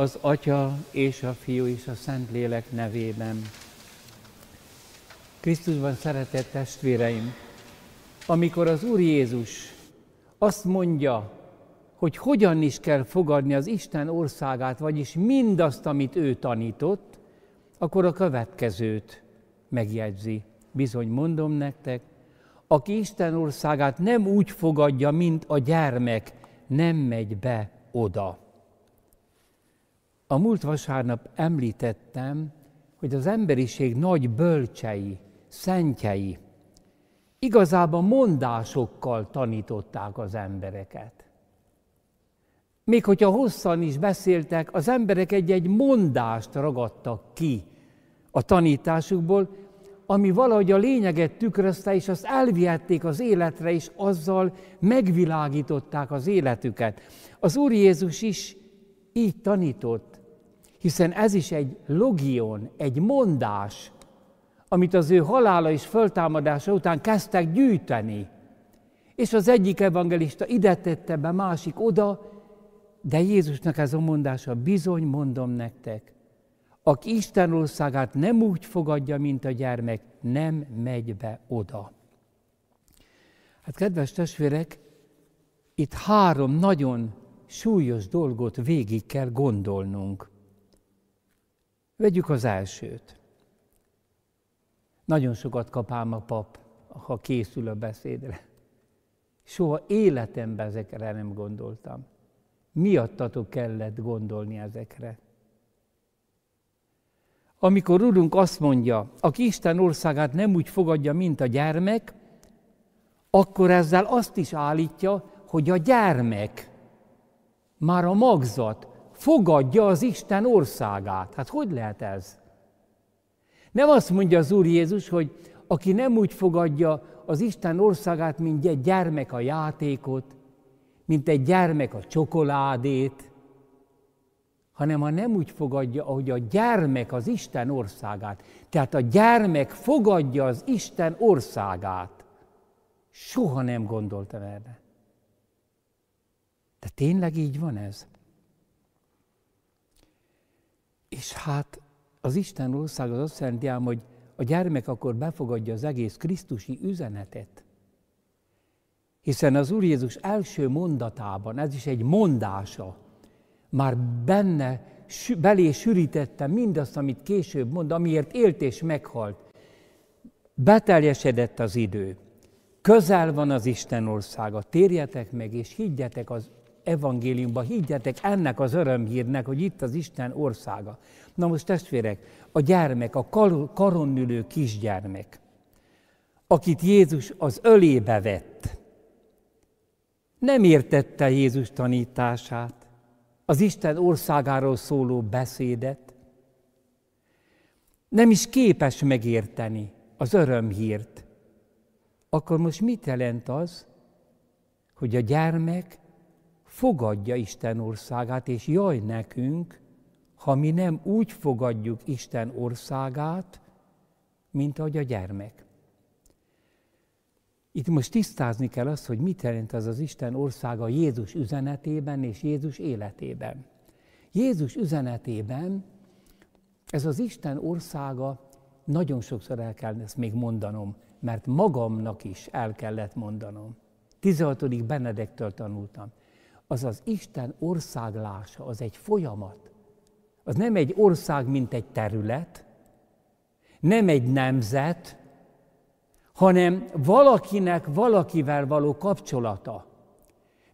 az Atya és a Fiú és a Szentlélek nevében. Krisztusban szeretett testvéreim, amikor az Úr Jézus azt mondja, hogy hogyan is kell fogadni az Isten országát, vagyis mindazt, amit ő tanított, akkor a következőt megjegyzi. Bizony mondom nektek, aki Isten országát nem úgy fogadja, mint a gyermek, nem megy be oda. A múlt vasárnap említettem, hogy az emberiség nagy bölcsei, szentjei igazából mondásokkal tanították az embereket. Még hogyha hosszan is beszéltek, az emberek egy-egy mondást ragadtak ki a tanításukból, ami valahogy a lényeget tükrözte, és azt elvihették az életre, és azzal megvilágították az életüket. Az Úr Jézus is így tanított, hiszen ez is egy logion, egy mondás, amit az ő halála és föltámadása után kezdtek gyűjteni. És az egyik evangelista ide tette be, másik oda, de Jézusnak ez a mondása, bizony mondom nektek, aki Isten országát nem úgy fogadja, mint a gyermek, nem megy be oda. Hát kedves testvérek, itt három nagyon súlyos dolgot végig kell gondolnunk. Vegyük az elsőt. Nagyon sokat kapám a pap, ha készül a beszédre. Soha életemben ezekre nem gondoltam. Miattatok kellett gondolni ezekre. Amikor Urunk azt mondja, aki Isten országát nem úgy fogadja, mint a gyermek, akkor ezzel azt is állítja, hogy a gyermek, már a magzat fogadja az Isten országát. Hát hogy lehet ez? Nem azt mondja az Úr Jézus, hogy aki nem úgy fogadja az Isten országát, mint egy gyermek a játékot, mint egy gyermek a csokoládét, hanem ha nem úgy fogadja, ahogy a gyermek az Isten országát. Tehát a gyermek fogadja az Isten országát. Soha nem gondoltam erre. De tényleg így van ez? És hát az Isten ország az azt jelenti ám, hogy a gyermek akkor befogadja az egész Krisztusi üzenetet. Hiszen az Úr Jézus első mondatában, ez is egy mondása, már benne, belé sűrítette mindazt, amit később mond, amiért élt és meghalt. Beteljesedett az idő. Közel van az Isten országa. Térjetek meg, és higgyetek az evangéliumba, higgyetek ennek az örömhírnek, hogy itt az Isten országa. Na most testvérek, a gyermek, a karon ülő kisgyermek, akit Jézus az ölébe vett, nem értette Jézus tanítását, az Isten országáról szóló beszédet, nem is képes megérteni az örömhírt, akkor most mit jelent az, hogy a gyermek fogadja Isten országát, és jaj nekünk, ha mi nem úgy fogadjuk Isten országát, mint ahogy a gyermek. Itt most tisztázni kell azt, hogy mit jelent az az Isten országa Jézus üzenetében és Jézus életében. Jézus üzenetében ez az Isten országa, nagyon sokszor el kell ezt még mondanom, mert magamnak is el kellett mondanom. 16. Benedektől tanultam. Az az Isten országlása, az egy folyamat. Az nem egy ország, mint egy terület, nem egy nemzet, hanem valakinek valakivel való kapcsolata.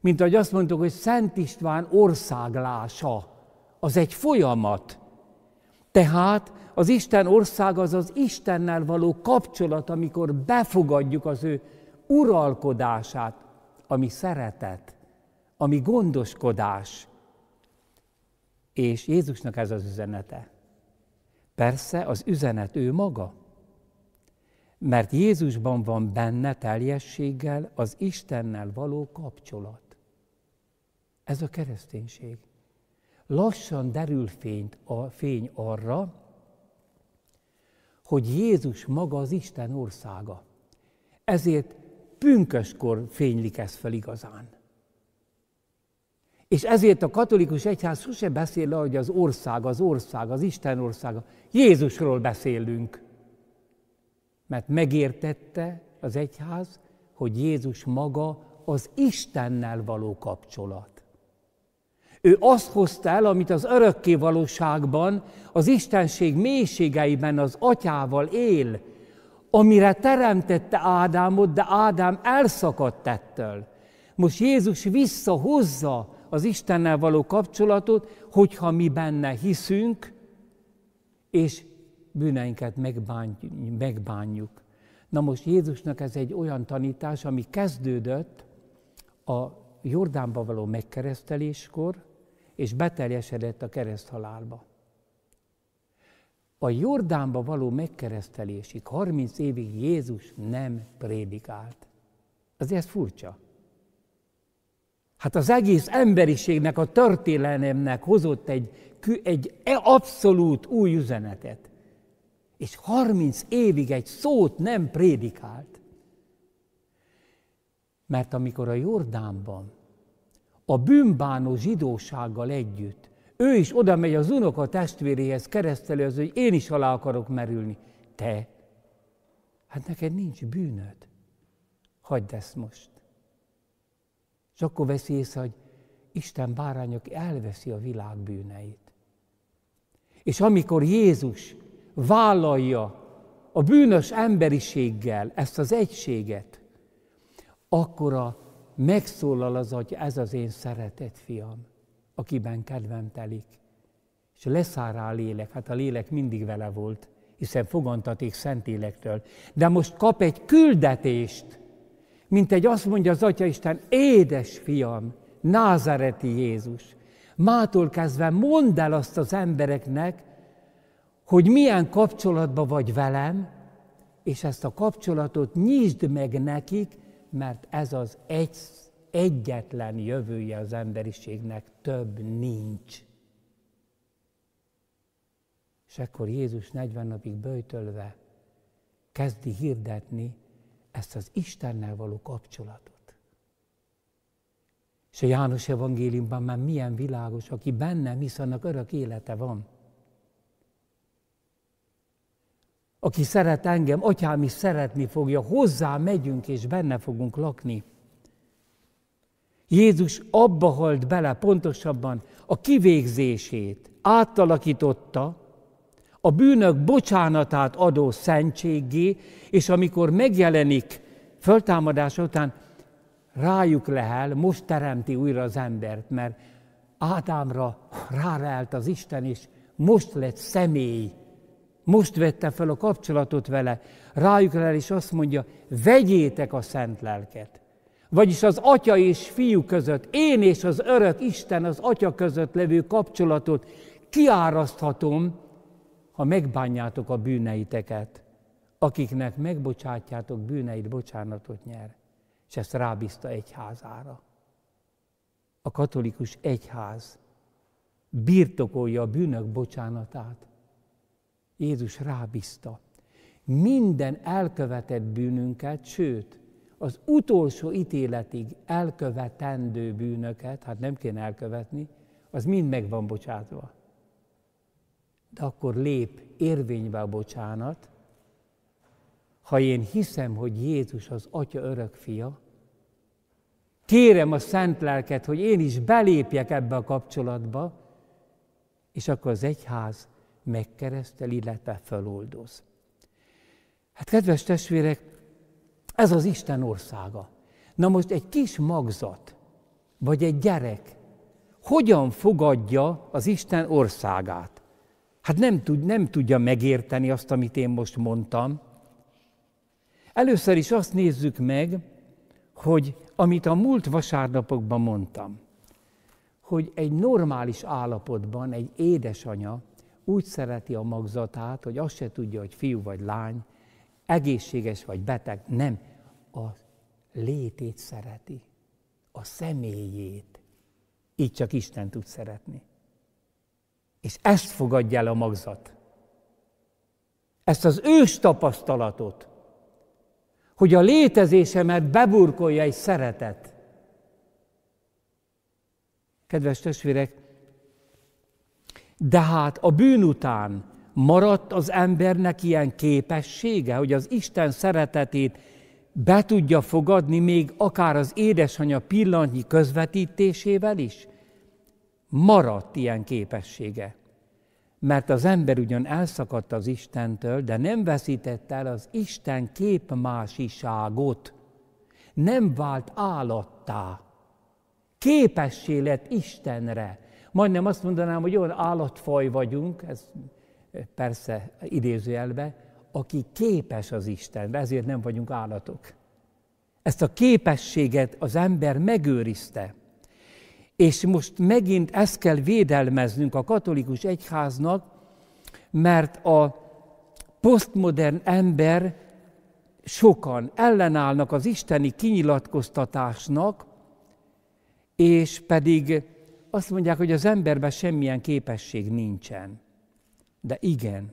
Mint ahogy azt mondtuk, hogy Szent István országlása, az egy folyamat. Tehát az Isten ország az az Istennel való kapcsolat, amikor befogadjuk az ő uralkodását, ami szeretet, ami gondoskodás. És Jézusnak ez az üzenete. Persze az üzenet ő maga mert Jézusban van benne teljességgel az Istennel való kapcsolat. Ez a kereszténység. Lassan derül fényt, a fény arra, hogy Jézus maga az Isten országa. Ezért pünköskor fénylik ez fel igazán. És ezért a katolikus egyház sose beszél le, hogy az ország, az ország, az Isten országa. Jézusról beszélünk. Mert megértette az egyház, hogy Jézus maga az Istennel való kapcsolat. Ő azt hozta el, amit az örökké valóságban, az Istenség mélységeiben az atyával él, amire teremtette Ádámot, de Ádám elszakadt ettől. Most Jézus visszahozza az Istennel való kapcsolatot, hogyha mi benne hiszünk, és bűneinket megbánjuk. Na most Jézusnak ez egy olyan tanítás, ami kezdődött a Jordánba való megkereszteléskor, és beteljesedett a kereszthalálba. A Jordánba való megkeresztelésig 30 évig Jézus nem prédikált. Azért ez furcsa. Hát az egész emberiségnek, a történelemnek hozott egy, egy abszolút új üzenetet. És 30 évig egy szót nem prédikált. Mert amikor a Jordánban a bűnbánó zsidósággal együtt, ő is oda megy az unoka testvéréhez keresztelő, az, hogy én is alá akarok merülni. Te, hát neked nincs bűnöd. Hagyd ezt most. És akkor veszi észre, hogy Isten bárányok elveszi a világ bűneit. És amikor Jézus vállalja a bűnös emberiséggel ezt az egységet, akkor a megszólal az hogy ez az én szeretett fiam, akiben kedvem telik. És leszáll a lélek, hát a lélek mindig vele volt, hiszen fogantaték Szentélektől. De most kap egy küldetést, mint egy azt mondja az Atya Isten, édes fiam, názareti Jézus. Mától kezdve mondd el azt az embereknek, hogy milyen kapcsolatban vagy velem, és ezt a kapcsolatot nyisd meg nekik, mert ez az egy, egyetlen jövője az emberiségnek, több nincs. És ekkor Jézus 40 napig böjtölve kezdi hirdetni ezt az Istennel való kapcsolatot. És a János evangéliumban már milyen világos, aki bennem hisz, annak örök élete van. aki szeret engem, atyám is szeretni fogja, hozzá megyünk és benne fogunk lakni. Jézus abba halt bele pontosabban a kivégzését, átalakította, a bűnök bocsánatát adó szentségé, és amikor megjelenik föltámadása után, rájuk lehel, most teremti újra az embert, mert Ádámra rárelt az Isten, és most lett személy, most vette fel a kapcsolatot vele, rájuk el, és azt mondja, vegyétek a szent lelket. Vagyis az atya és fiú között, én és az örök Isten az atya között levő kapcsolatot kiáraszthatom, ha megbánjátok a bűneiteket. Akiknek megbocsátjátok bűneit, bocsánatot nyer. És ezt rábízta egyházára. A katolikus egyház birtokolja a bűnök bocsánatát. Jézus rábízta. Minden elkövetett bűnünket, sőt, az utolsó ítéletig elkövetendő bűnöket, hát nem kéne elkövetni, az mind meg van bocsátva. De akkor lép érvénybe a bocsánat, ha én hiszem, hogy Jézus az Atya örök fia, kérem a szent lelket, hogy én is belépjek ebbe a kapcsolatba, és akkor az egyház megkeresztel, illetve feloldoz. Hát kedves testvérek, ez az Isten országa. Na most egy kis magzat, vagy egy gyerek, hogyan fogadja az Isten országát? Hát nem, tud, nem tudja megérteni azt, amit én most mondtam. Először is azt nézzük meg, hogy amit a múlt vasárnapokban mondtam, hogy egy normális állapotban egy édesanya úgy szereti a magzatát, hogy azt se tudja, hogy fiú vagy lány, egészséges vagy beteg. Nem, a létét szereti, a személyét. Így csak Isten tud szeretni. És ezt fogadja el a magzat. Ezt az ős tapasztalatot, hogy a létezésemet beburkolja egy szeretet. Kedves testvérek, de hát a bűn után maradt az embernek ilyen képessége, hogy az Isten szeretetét be tudja fogadni még akár az édesanyja pillanatnyi közvetítésével is? Maradt ilyen képessége. Mert az ember ugyan elszakadt az Istentől, de nem veszítette el az Isten képmásiságot. Nem vált állattá. Képessé lett Istenre. Majdnem azt mondanám, hogy olyan állatfaj vagyunk, ez persze idézőjelbe, aki képes az Istenre, ezért nem vagyunk állatok. Ezt a képességet az ember megőrizte. És most megint ezt kell védelmeznünk a katolikus egyháznak, mert a posztmodern ember sokan ellenállnak az isteni kinyilatkoztatásnak, és pedig azt mondják, hogy az emberben semmilyen képesség nincsen. De igen,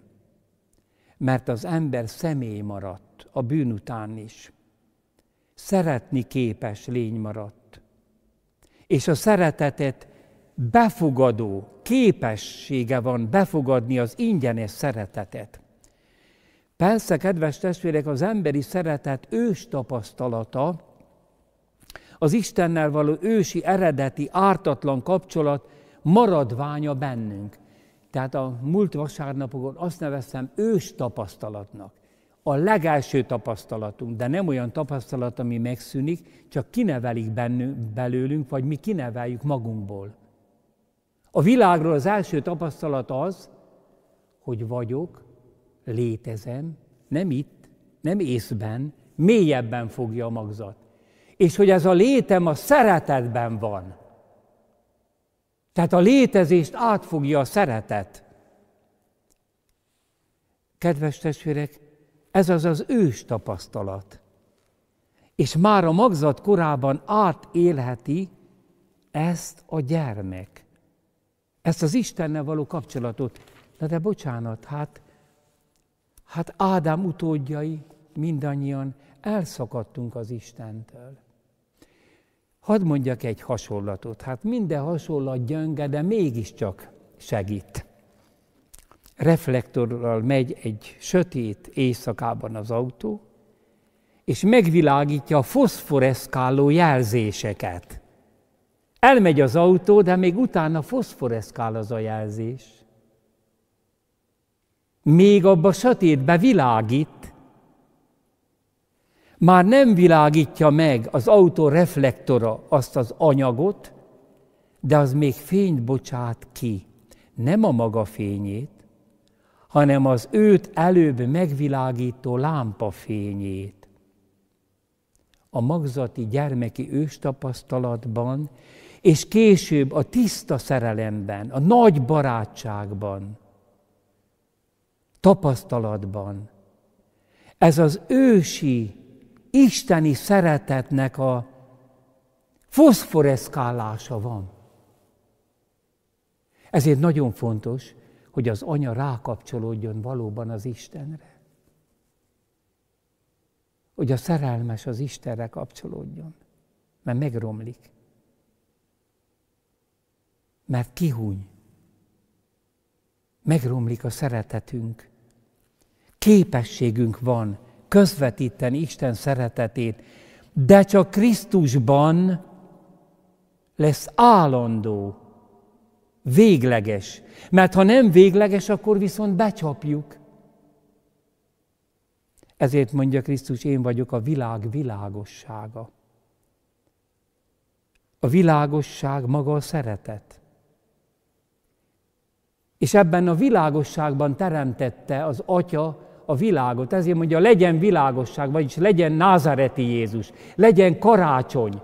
mert az ember személy maradt a bűn után is. Szeretni képes lény maradt. És a szeretetet befogadó képessége van befogadni az ingyenes szeretetet. Persze, kedves testvérek, az emberi szeretet ős tapasztalata, az Istennel való ősi, eredeti, ártatlan kapcsolat maradványa bennünk. Tehát a múlt vasárnapokon azt neveztem ős tapasztalatnak. A legelső tapasztalatunk, de nem olyan tapasztalat, ami megszűnik, csak kinevelik bennünk, belőlünk, vagy mi kineveljük magunkból. A világról az első tapasztalat az, hogy vagyok, létezem, nem itt, nem észben, mélyebben fogja a magzat. És hogy ez a létem a szeretetben van. Tehát a létezést átfogja a szeretet. Kedves testvérek, ez az az ős tapasztalat. És már a magzat korában átélheti ezt a gyermek. Ezt az Istennel való kapcsolatot. Na de bocsánat, hát, hát Ádám utódjai mindannyian elszakadtunk az Istentől. Hadd mondjak egy hasonlatot. Hát minden hasonlat gyönge, de mégiscsak segít. Reflektorral megy egy sötét éjszakában az autó, és megvilágítja a foszforeszkáló jelzéseket. Elmegy az autó, de még utána foszforeszkál az a jelzés. Még abba sötétbe világít, már nem világítja meg az autó reflektora azt az anyagot, de az még fényt bocsát ki. Nem a maga fényét, hanem az őt előbb megvilágító lámpa fényét. A magzati gyermeki őstapasztalatban, és később a tiszta szerelemben, a nagy barátságban, tapasztalatban. Ez az ősi isteni szeretetnek a foszforeszkálása van. Ezért nagyon fontos, hogy az anya rákapcsolódjon valóban az Istenre. Hogy a szerelmes az Istenre kapcsolódjon, mert megromlik. Mert kihúny. Megromlik a szeretetünk. Képességünk van közvetíteni Isten szeretetét, de csak Krisztusban lesz állandó, végleges. Mert ha nem végleges, akkor viszont becsapjuk. Ezért mondja Krisztus, én vagyok a világ világossága. A világosság maga a szeretet. És ebben a világosságban teremtette az Atya a világot. Ezért mondja, legyen világosság, vagyis legyen názareti Jézus, legyen karácsony.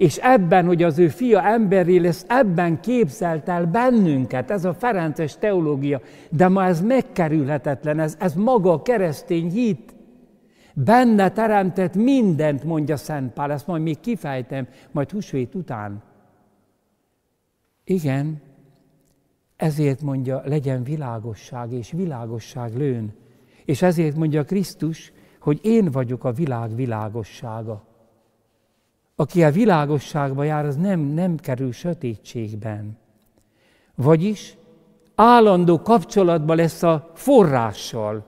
És ebben, hogy az ő fia emberi lesz, ebben képzelt el bennünket, ez a Ferences teológia. De ma ez megkerülhetetlen, ez, ez maga a keresztény hit. Benne teremtett mindent, mondja Szent Pál, ezt majd még kifejtem, majd húsvét után. Igen, ezért mondja, legyen világosság, és világosság lőn. És ezért mondja Krisztus, hogy én vagyok a világ világossága. Aki a világosságba jár, az nem, nem kerül sötétségben. Vagyis állandó kapcsolatban lesz a forrással.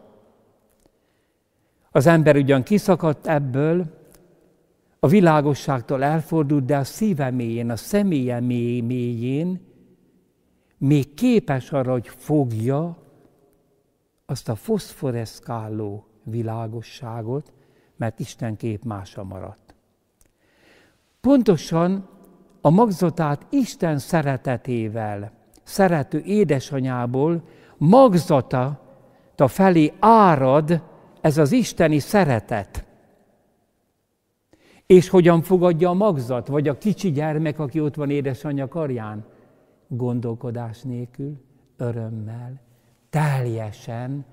Az ember ugyan kiszakadt ebből, a világosságtól elfordult, de a szíve mélyén, a személye mély, mélyén még képes arra, hogy fogja azt a foszforeszkáló világosságot, mert Isten mása maradt. Pontosan a magzatát Isten szeretetével, szerető édesanyából magzata felé árad ez az isteni szeretet. És hogyan fogadja a magzat, vagy a kicsi gyermek, aki ott van édesanyja karján? Gondolkodás nélkül, örömmel, teljesen,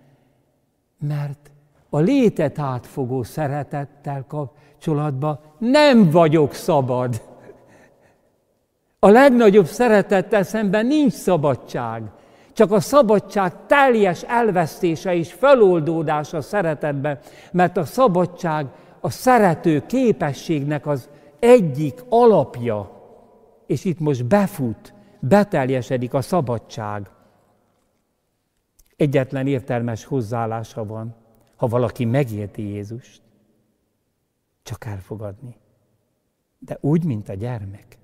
mert a létet átfogó szeretettel kapcsolatban nem vagyok szabad. A legnagyobb szeretettel szemben nincs szabadság. Csak a szabadság teljes elvesztése és feloldódása szeretetben, mert a szabadság a szerető képességnek az egyik alapja, és itt most befut, beteljesedik a szabadság. Egyetlen értelmes hozzáállása van, ha valaki megérti Jézust, csak elfogadni. De úgy, mint a gyermek.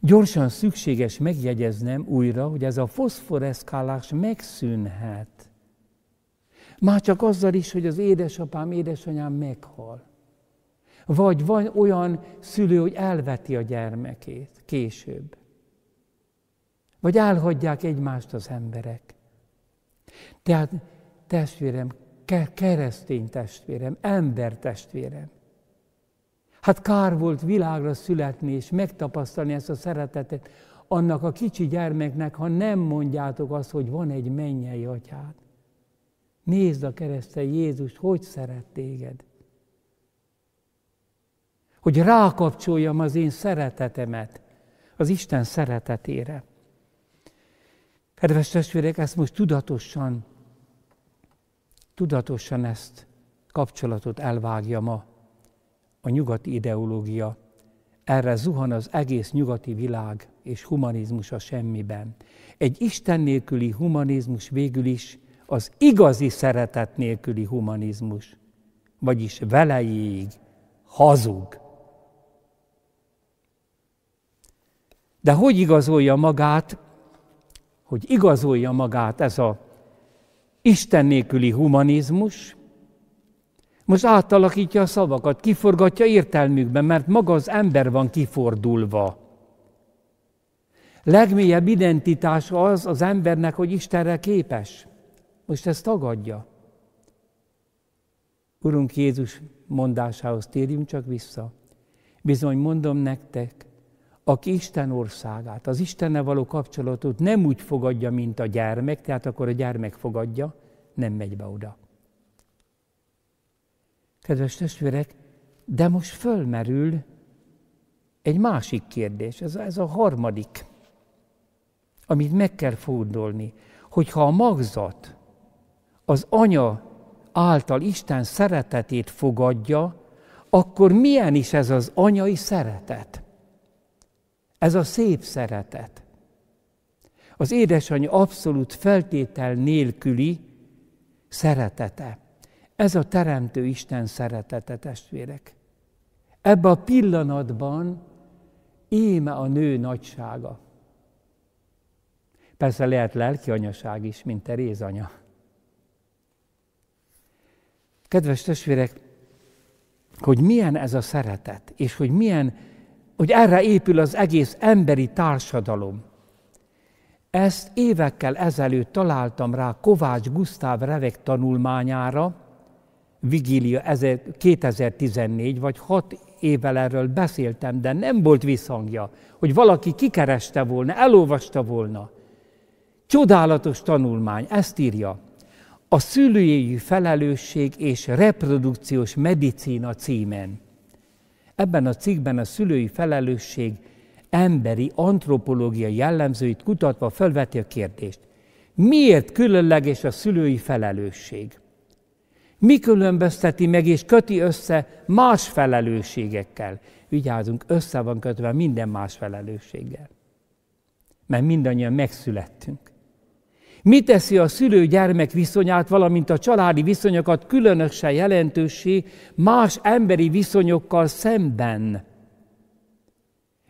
Gyorsan szükséges megjegyeznem újra, hogy ez a foszforeszkálás megszűnhet. Már csak azzal is, hogy az édesapám, édesanyám meghal. Vagy van olyan szülő, hogy elveti a gyermekét később. Vagy elhagyják egymást az emberek. Tehát testvérem, keresztény testvérem, ember testvérem. Hát kár volt világra születni és megtapasztalni ezt a szeretetet annak a kicsi gyermeknek, ha nem mondjátok azt, hogy van egy mennyei atyád. Nézd a keresztel Jézus, hogy szeret téged. Hogy rákapcsoljam az én szeretetemet az Isten szeretetére. Kedves testvérek, ezt most tudatosan, tudatosan ezt kapcsolatot elvágja ma a nyugati ideológia. Erre zuhan az egész nyugati világ és humanizmus a semmiben. Egy Isten nélküli humanizmus végül is az igazi szeretet nélküli humanizmus, vagyis velejéig hazug. De hogy igazolja magát, hogy igazolja magát ez a Isten nélküli humanizmus, most átalakítja a szavakat, kiforgatja értelmükben, mert maga az ember van kifordulva. Legmélyebb identitása az az embernek, hogy Istenre képes. Most ezt tagadja. Urunk Jézus mondásához térjünk csak vissza. Bizony mondom nektek, aki Isten országát, az Istennel való kapcsolatot nem úgy fogadja, mint a gyermek, tehát akkor a gyermek fogadja, nem megy be oda. Kedves testvérek, de most fölmerül egy másik kérdés, ez, ez a harmadik, amit meg kell fordulni, hogyha a magzat az anya által Isten szeretetét fogadja, akkor milyen is ez az anyai szeretet? Ez a szép szeretet. Az édesanyja abszolút feltétel nélküli szeretete. Ez a Teremtő Isten szeretete, testvérek. Ebbe a pillanatban éme a nő nagysága. Persze lehet lelki anyaság is, mint Teréz anya. Kedves testvérek, hogy milyen ez a szeretet, és hogy milyen, hogy erre épül az egész emberi társadalom. Ezt évekkel ezelőtt találtam rá Kovács Gusztáv Revek tanulmányára, Vigília 2014, vagy hat évvel erről beszéltem, de nem volt visszhangja, hogy valaki kikereste volna, elolvasta volna. Csodálatos tanulmány, ezt írja. A szülői felelősség és reprodukciós medicína címen. Ebben a cikkben a szülői felelősség emberi antropológiai jellemzőit kutatva felveti a kérdést. Miért különleges a szülői felelősség? Mi különbözteti meg és köti össze más felelősségekkel? Vigyázunk, össze van kötve minden más felelősséggel. Mert mindannyian megszülettünk. Mi teszi a szülő-gyermek viszonyát, valamint a családi viszonyokat különösen jelentősé más emberi viszonyokkal szemben?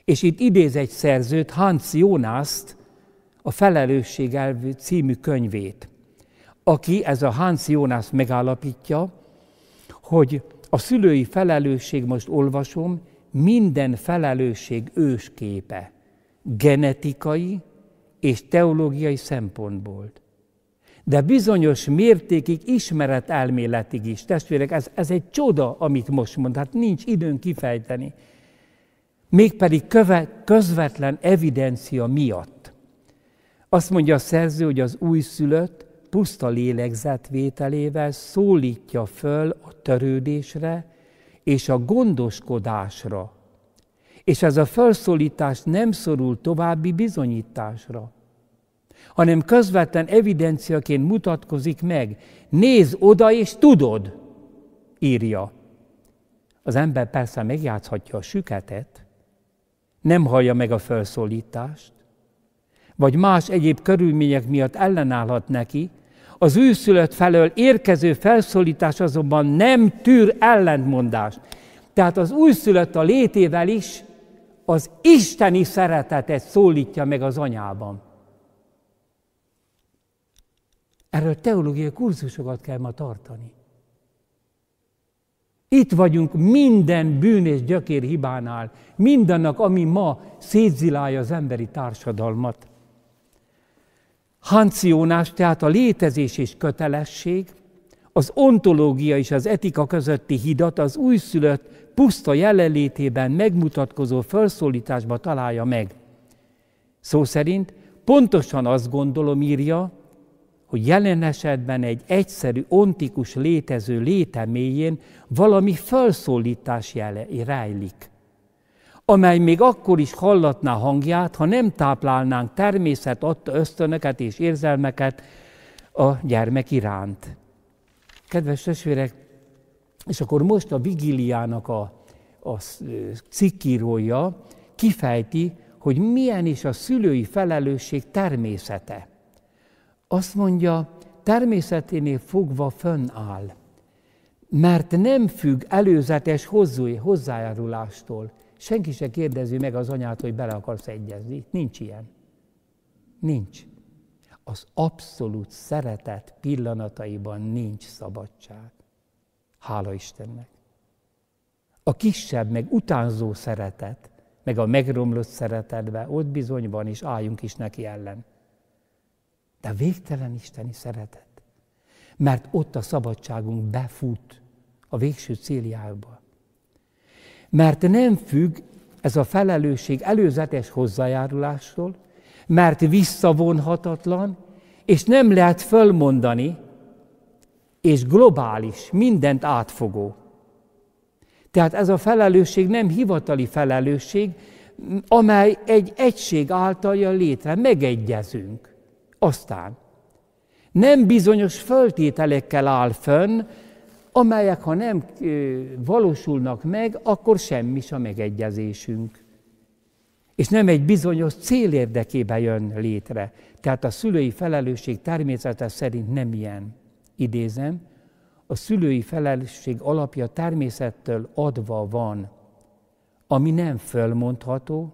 És itt idéz egy szerzőt, Hans Jonaszt, a Felelősség elvű című könyvét, aki, ez a Hans Jonas megállapítja, hogy a szülői felelősség, most olvasom, minden felelősség ősképe, genetikai és teológiai szempontból. De bizonyos mértékig ismeret elméletig is. Testvérek, ez, ez egy csoda, amit most mond, hát nincs időn kifejteni. Mégpedig köve, közvetlen evidencia miatt. Azt mondja a szerző, hogy az újszülött puszta lélegzetvételével szólítja föl a törődésre és a gondoskodásra. És ez a felszólítás nem szorul további bizonyításra, hanem közvetlen evidenciaként mutatkozik meg. Nézd oda, és tudod, írja. Az ember persze megjátszhatja a süketet, nem hallja meg a felszólítást, vagy más egyéb körülmények miatt ellenállhat neki, az őszülött felől érkező felszólítás azonban nem tűr ellentmondást. Tehát az újszülött a létével is az isteni szeretetet szólítja meg az anyában. Erről teológiai kurzusokat kell ma tartani. Itt vagyunk minden bűn és gyökér hibánál, mindannak, ami ma szétzilálja az emberi társadalmat. Hanciónás, tehát a létezés és kötelesség, az ontológia és az etika közötti hidat az újszülött puszta jelenlétében megmutatkozó felszólításba találja meg. Szó szerint pontosan azt gondolom írja, hogy jelen esetben egy egyszerű, ontikus létező léteméjén valami felszólítás jele, rejlik amely még akkor is hallatná hangját, ha nem táplálnánk természet adta ösztönöket és érzelmeket a gyermek iránt. Kedves testvérek, és akkor most a vigiliának a, a cikkírója kifejti, hogy milyen is a szülői felelősség természete. Azt mondja, természeténél fogva fönnáll, mert nem függ előzetes hozzájárulástól, Senki se kérdezi meg az anyát, hogy bele akarsz egyezni. Nincs ilyen. Nincs. Az abszolút szeretet pillanataiban nincs szabadság. Hála Istennek. A kisebb, meg utánzó szeretet, meg a megromlott szeretetbe, ott bizony van, és álljunk is neki ellen. De végtelen isteni szeretet. Mert ott a szabadságunk befut a végső céljába. Mert nem függ ez a felelősség előzetes hozzájárulástól, mert visszavonhatatlan, és nem lehet fölmondani, és globális, mindent átfogó. Tehát ez a felelősség nem hivatali felelősség, amely egy egység által jön létre, megegyezünk. Aztán nem bizonyos föltételekkel áll fönn, amelyek ha nem valósulnak meg, akkor semmi a megegyezésünk. És nem egy bizonyos cél érdekében jön létre. Tehát a szülői felelősség természete szerint nem ilyen. Idézem, a szülői felelősség alapja természettől adva van, ami nem fölmondható,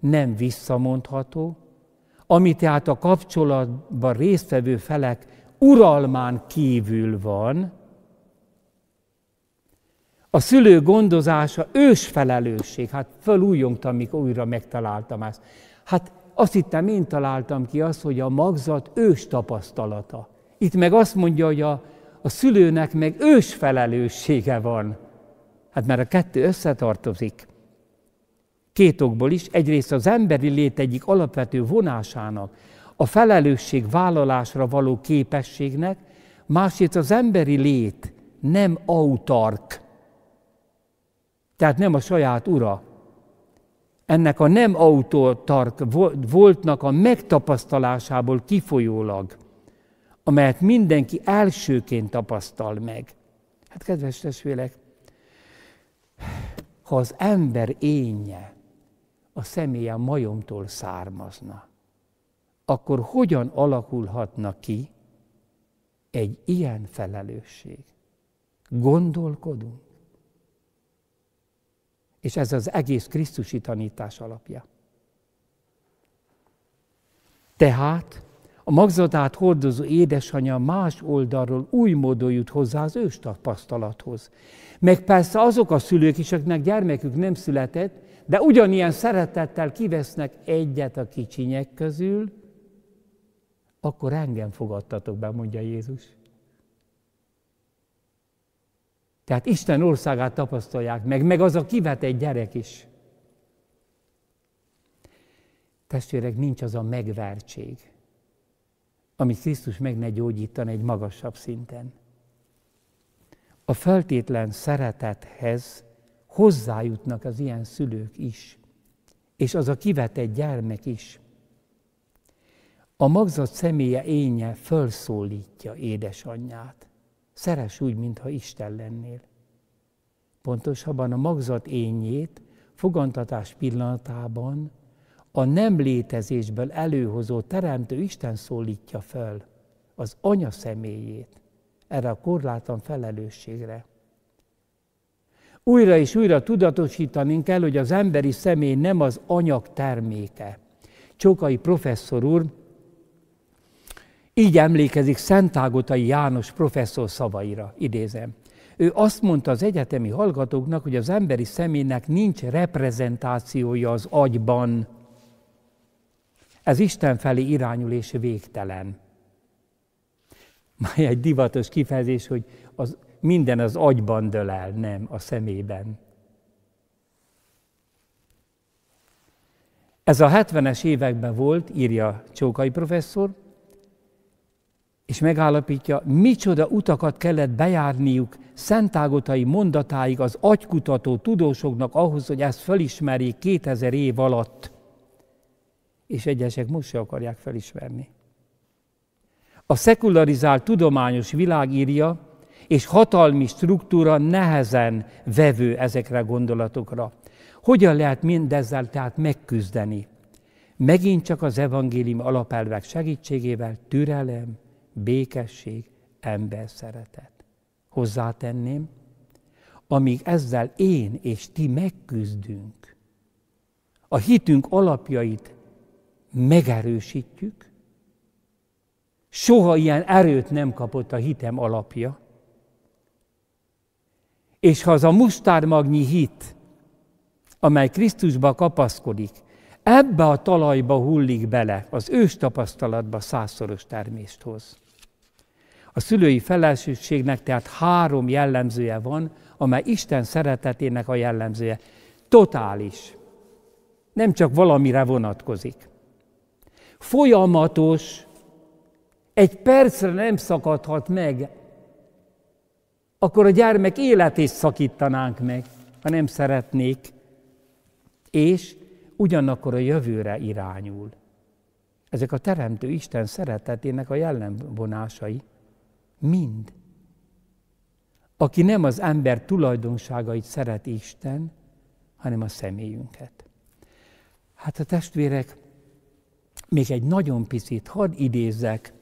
nem visszamondható, ami tehát a kapcsolatban résztvevő felek uralmán kívül van, a szülő gondozása ős felelősség. Hát fölújjongtam, amikor újra megtaláltam ezt. Hát azt hittem, én találtam ki azt, hogy a magzat ős tapasztalata. Itt meg azt mondja, hogy a, a szülőnek meg ős felelőssége van. Hát mert a kettő összetartozik. Két okból is. Egyrészt az emberi lét egyik alapvető vonásának, a felelősség vállalásra való képességnek, másrészt az emberi lét nem autark, tehát nem a saját ura. Ennek a nem autótark voltnak a megtapasztalásából kifolyólag, amelyet mindenki elsőként tapasztal meg. Hát kedves testvérek, ha az ember énje a személye majomtól származna, akkor hogyan alakulhatna ki egy ilyen felelősség? Gondolkodunk. És ez az egész Krisztusi tanítás alapja. Tehát a magzatát hordozó édesanyja más oldalról új módon jut hozzá az ős tapasztalathoz. Meg persze azok a szülők is, akiknek gyermekük nem született, de ugyanilyen szeretettel kivesznek egyet a kicsinyek közül, akkor engem fogadtatok be, mondja Jézus. Tehát Isten országát tapasztalják meg, meg az a kivetett gyerek is. Testvérek, nincs az a megvertség, amit Krisztus meg ne gyógyítan egy magasabb szinten. A feltétlen szeretethez hozzájutnak az ilyen szülők is, és az a kivetett gyermek is. A magzat személye énje fölszólítja édesanyját. Szeres úgy, mintha Isten lennél. Pontosabban a magzat ényét fogantatás pillanatában a nem létezésből előhozó teremtő Isten szólítja föl az anya személyét erre a korlátlan felelősségre. Újra és újra tudatosítani kell, hogy az emberi személy nem az anyag terméke. Csókai professzor úr így emlékezik Szentágotai János professzor szavaira, idézem. Ő azt mondta az egyetemi hallgatóknak, hogy az emberi személynek nincs reprezentációja az agyban, ez Isten felé irányul és végtelen. Már egy divatos kifejezés, hogy az, minden az agyban dől el, nem a szemében. Ez a 70-es években volt, írja Csókai professzor, és megállapítja, micsoda utakat kellett bejárniuk szentágotai mondatáig az agykutató tudósoknak ahhoz, hogy ezt felismerjék 2000 év alatt és egyesek most se akarják felismerni. A szekularizált tudományos világ írja, és hatalmi struktúra nehezen vevő ezekre a gondolatokra. Hogyan lehet mindezzel tehát megküzdeni? Megint csak az evangélium alapelvek segítségével türelem, békesség, ember szeretet. Hozzátenném, amíg ezzel én és ti megküzdünk, a hitünk alapjait megerősítjük. Soha ilyen erőt nem kapott a hitem alapja. És ha az a mustármagnyi hit, amely Krisztusba kapaszkodik, ebbe a talajba hullik bele, az ős tapasztalatba százszoros termést hoz. A szülői felelősségnek tehát három jellemzője van, amely Isten szeretetének a jellemzője. Totális. Nem csak valamire vonatkozik folyamatos, egy percre nem szakadhat meg, akkor a gyermek életét szakítanánk meg, ha nem szeretnék, és ugyanakkor a jövőre irányul. Ezek a Teremtő Isten szeretetének a jellemvonásai. Mind. Aki nem az ember tulajdonságait szeret Isten, hanem a személyünket. Hát a testvérek, még egy nagyon picit, hadd idézzek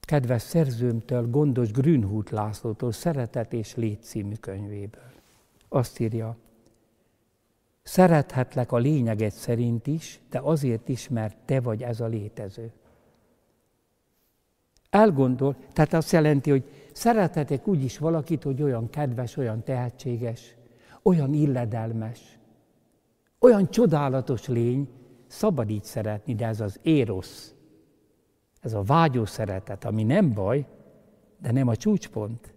kedves szerzőmtől, Gondos Grünhut Lászlótól Szeretet és Lét című könyvéből. Azt írja, Szerethetlek a lényeget szerint is, de azért is, mert te vagy ez a létező. Elgondol, tehát azt jelenti, hogy szerethetek úgy is valakit, hogy olyan kedves, olyan tehetséges, olyan illedelmes, olyan csodálatos lény, Szabad így szeretni, de ez az érosz, ez a vágyó szeretet, ami nem baj, de nem a csúcspont,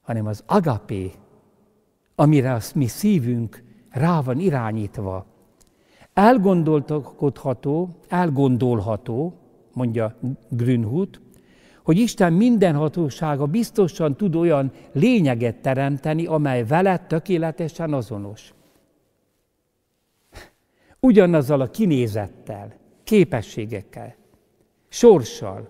hanem az agapé, amire a mi szívünk rá van irányítva. Elgondolkodható, elgondolható, mondja Grünhut, hogy Isten mindenhatósága biztosan tud olyan lényeget teremteni, amely veled tökéletesen azonos ugyanazzal a kinézettel, képességekkel, sorssal,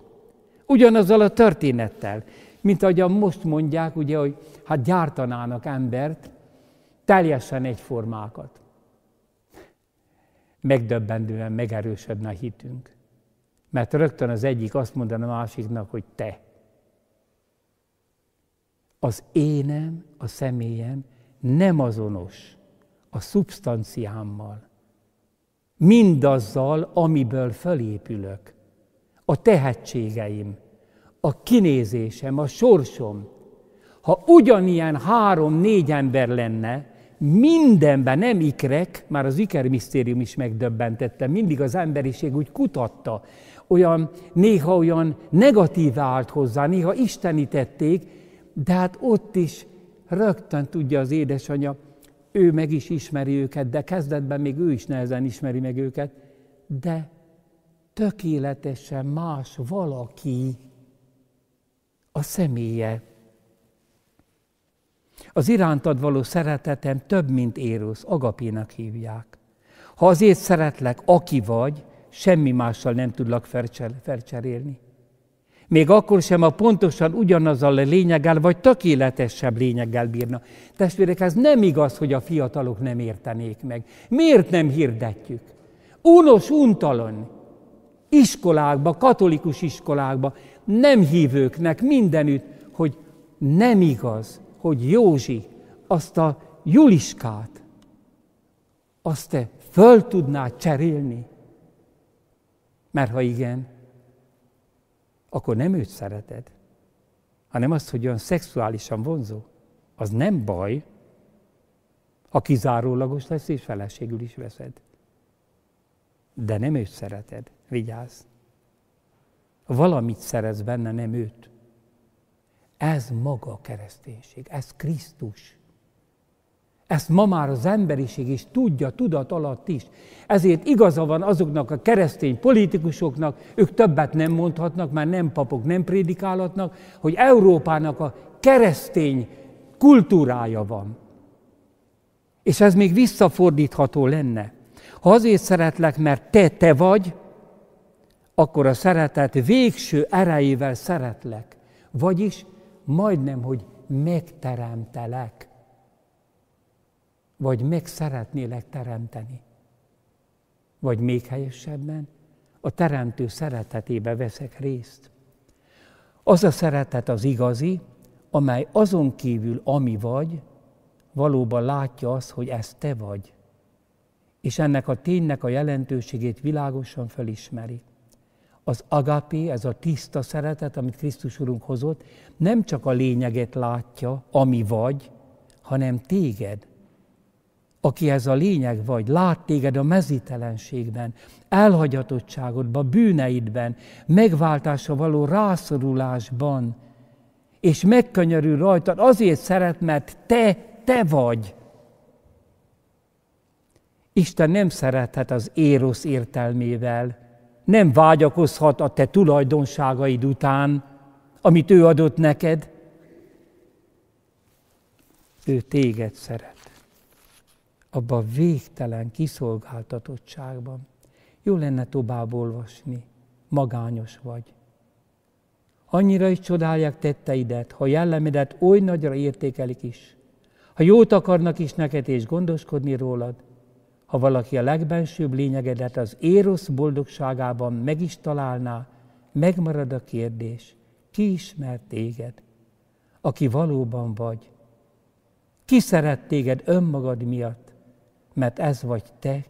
ugyanazzal a történettel, Mint ahogyan most mondják, ugye, hogy hát gyártanának embert, teljesen egyformákat. Megdöbbentően megerősödne a hitünk. Mert rögtön az egyik azt mondaná a másiknak, hogy te. Az énem, a személyem nem azonos a szubstanciámmal. Mindazzal, amiből fölépülök. A tehetségeim, a kinézésem, a sorsom. Ha ugyanilyen három-négy ember lenne, mindenben nem ikrek, már az ikermisztérium is megdöbbentette, mindig az emberiség úgy kutatta, olyan, néha olyan negatív állt hozzá, néha istenítették, de hát ott is rögtön tudja az édesanyja, ő meg is ismeri őket, de kezdetben még ő is nehezen ismeri meg őket, de tökéletesen más valaki a személye. Az irántad való szeretetem több, mint érusz, agapénak hívják. Ha azért szeretlek, aki vagy, semmi mással nem tudlak felcserélni. Még akkor sem, a pontosan ugyanazzal a lényeggel, vagy tökéletesebb lényeggel bírna. Testvérek, ez nem igaz, hogy a fiatalok nem értenék meg. Miért nem hirdetjük? Unos, untalan, iskolákba, katolikus iskolákba, nem hívőknek mindenütt, hogy nem igaz, hogy Józsi azt a Juliskát, azt te föl tudnád cserélni? Mert ha igen, akkor nem őt szereted, hanem azt, hogy olyan szexuálisan vonzó. Az nem baj, ha kizárólagos lesz, és feleségül is veszed. De nem őt szereted. Vigyázz! Valamit szerez benne, nem őt. Ez maga a kereszténység, ez Krisztus. Ezt ma már az emberiség is tudja, tudat alatt is. Ezért igaza van azoknak a keresztény politikusoknak, ők többet nem mondhatnak, már nem papok, nem prédikálhatnak, hogy Európának a keresztény kultúrája van. És ez még visszafordítható lenne. Ha azért szeretlek, mert te te vagy, akkor a szeretet végső erejével szeretlek. Vagyis majdnem, hogy megteremtelek vagy meg szeretnélek teremteni. Vagy még helyesebben, a teremtő szeretetébe veszek részt. Az a szeretet az igazi, amely azon kívül, ami vagy, valóban látja azt, hogy ez te vagy. És ennek a ténynek a jelentőségét világosan felismeri. Az agapi, ez a tiszta szeretet, amit Krisztus Urunk hozott, nem csak a lényeget látja, ami vagy, hanem téged, aki ez a lényeg vagy, lát téged a mezítelenségben, elhagyatottságodban, bűneidben, megváltásra való rászorulásban, és megkönyörül rajtad, azért szeret, mert te, te vagy. Isten nem szerethet az érosz értelmével, nem vágyakozhat a te tulajdonságaid után, amit ő adott neked. Ő téged szeret abba a végtelen kiszolgáltatottságban. Jó lenne tovább olvasni, magányos vagy. Annyira is csodálják tetteidet, ha jellemedet oly nagyra értékelik is. Ha jót akarnak is neked és gondoskodni rólad, ha valaki a legbensőbb lényegedet az érosz boldogságában meg is találná, megmarad a kérdés, ki ismer téged, aki valóban vagy. Ki szeret téged önmagad miatt, mert ez vagy te,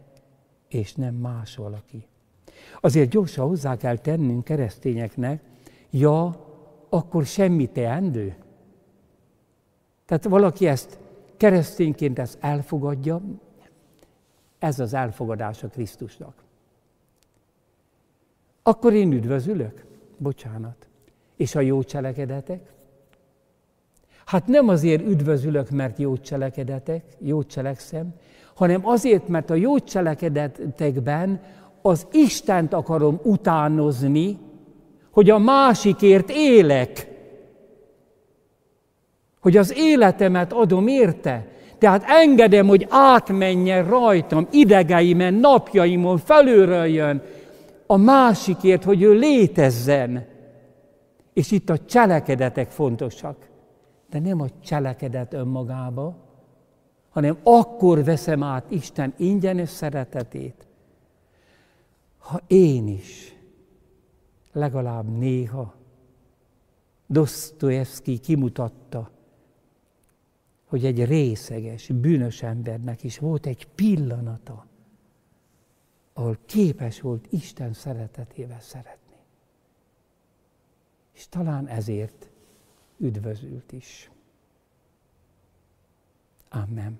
és nem más valaki. Azért gyorsan hozzá kell tennünk keresztényeknek, ja, akkor semmi teendő. Tehát valaki ezt keresztényként ezt elfogadja, ez az elfogadása Krisztusnak. Akkor én üdvözülök, bocsánat. És a jó cselekedetek? Hát nem azért üdvözülök, mert jó cselekedetek, jó cselekszem, hanem azért, mert a jó cselekedetekben az Istent akarom utánozni, hogy a másikért élek, hogy az életemet adom érte. Tehát engedem, hogy átmenjen rajtam, idegeimen, napjaimon, felülről jön a másikért, hogy ő létezzen. És itt a cselekedetek fontosak. De nem a cselekedet önmagába, hanem akkor veszem át Isten ingyenes szeretetét, ha én is legalább néha Dostoyevsky kimutatta, hogy egy részeges, bűnös embernek is volt egy pillanata, ahol képes volt Isten szeretetével szeretni. És talán ezért üdvözült is. Amen.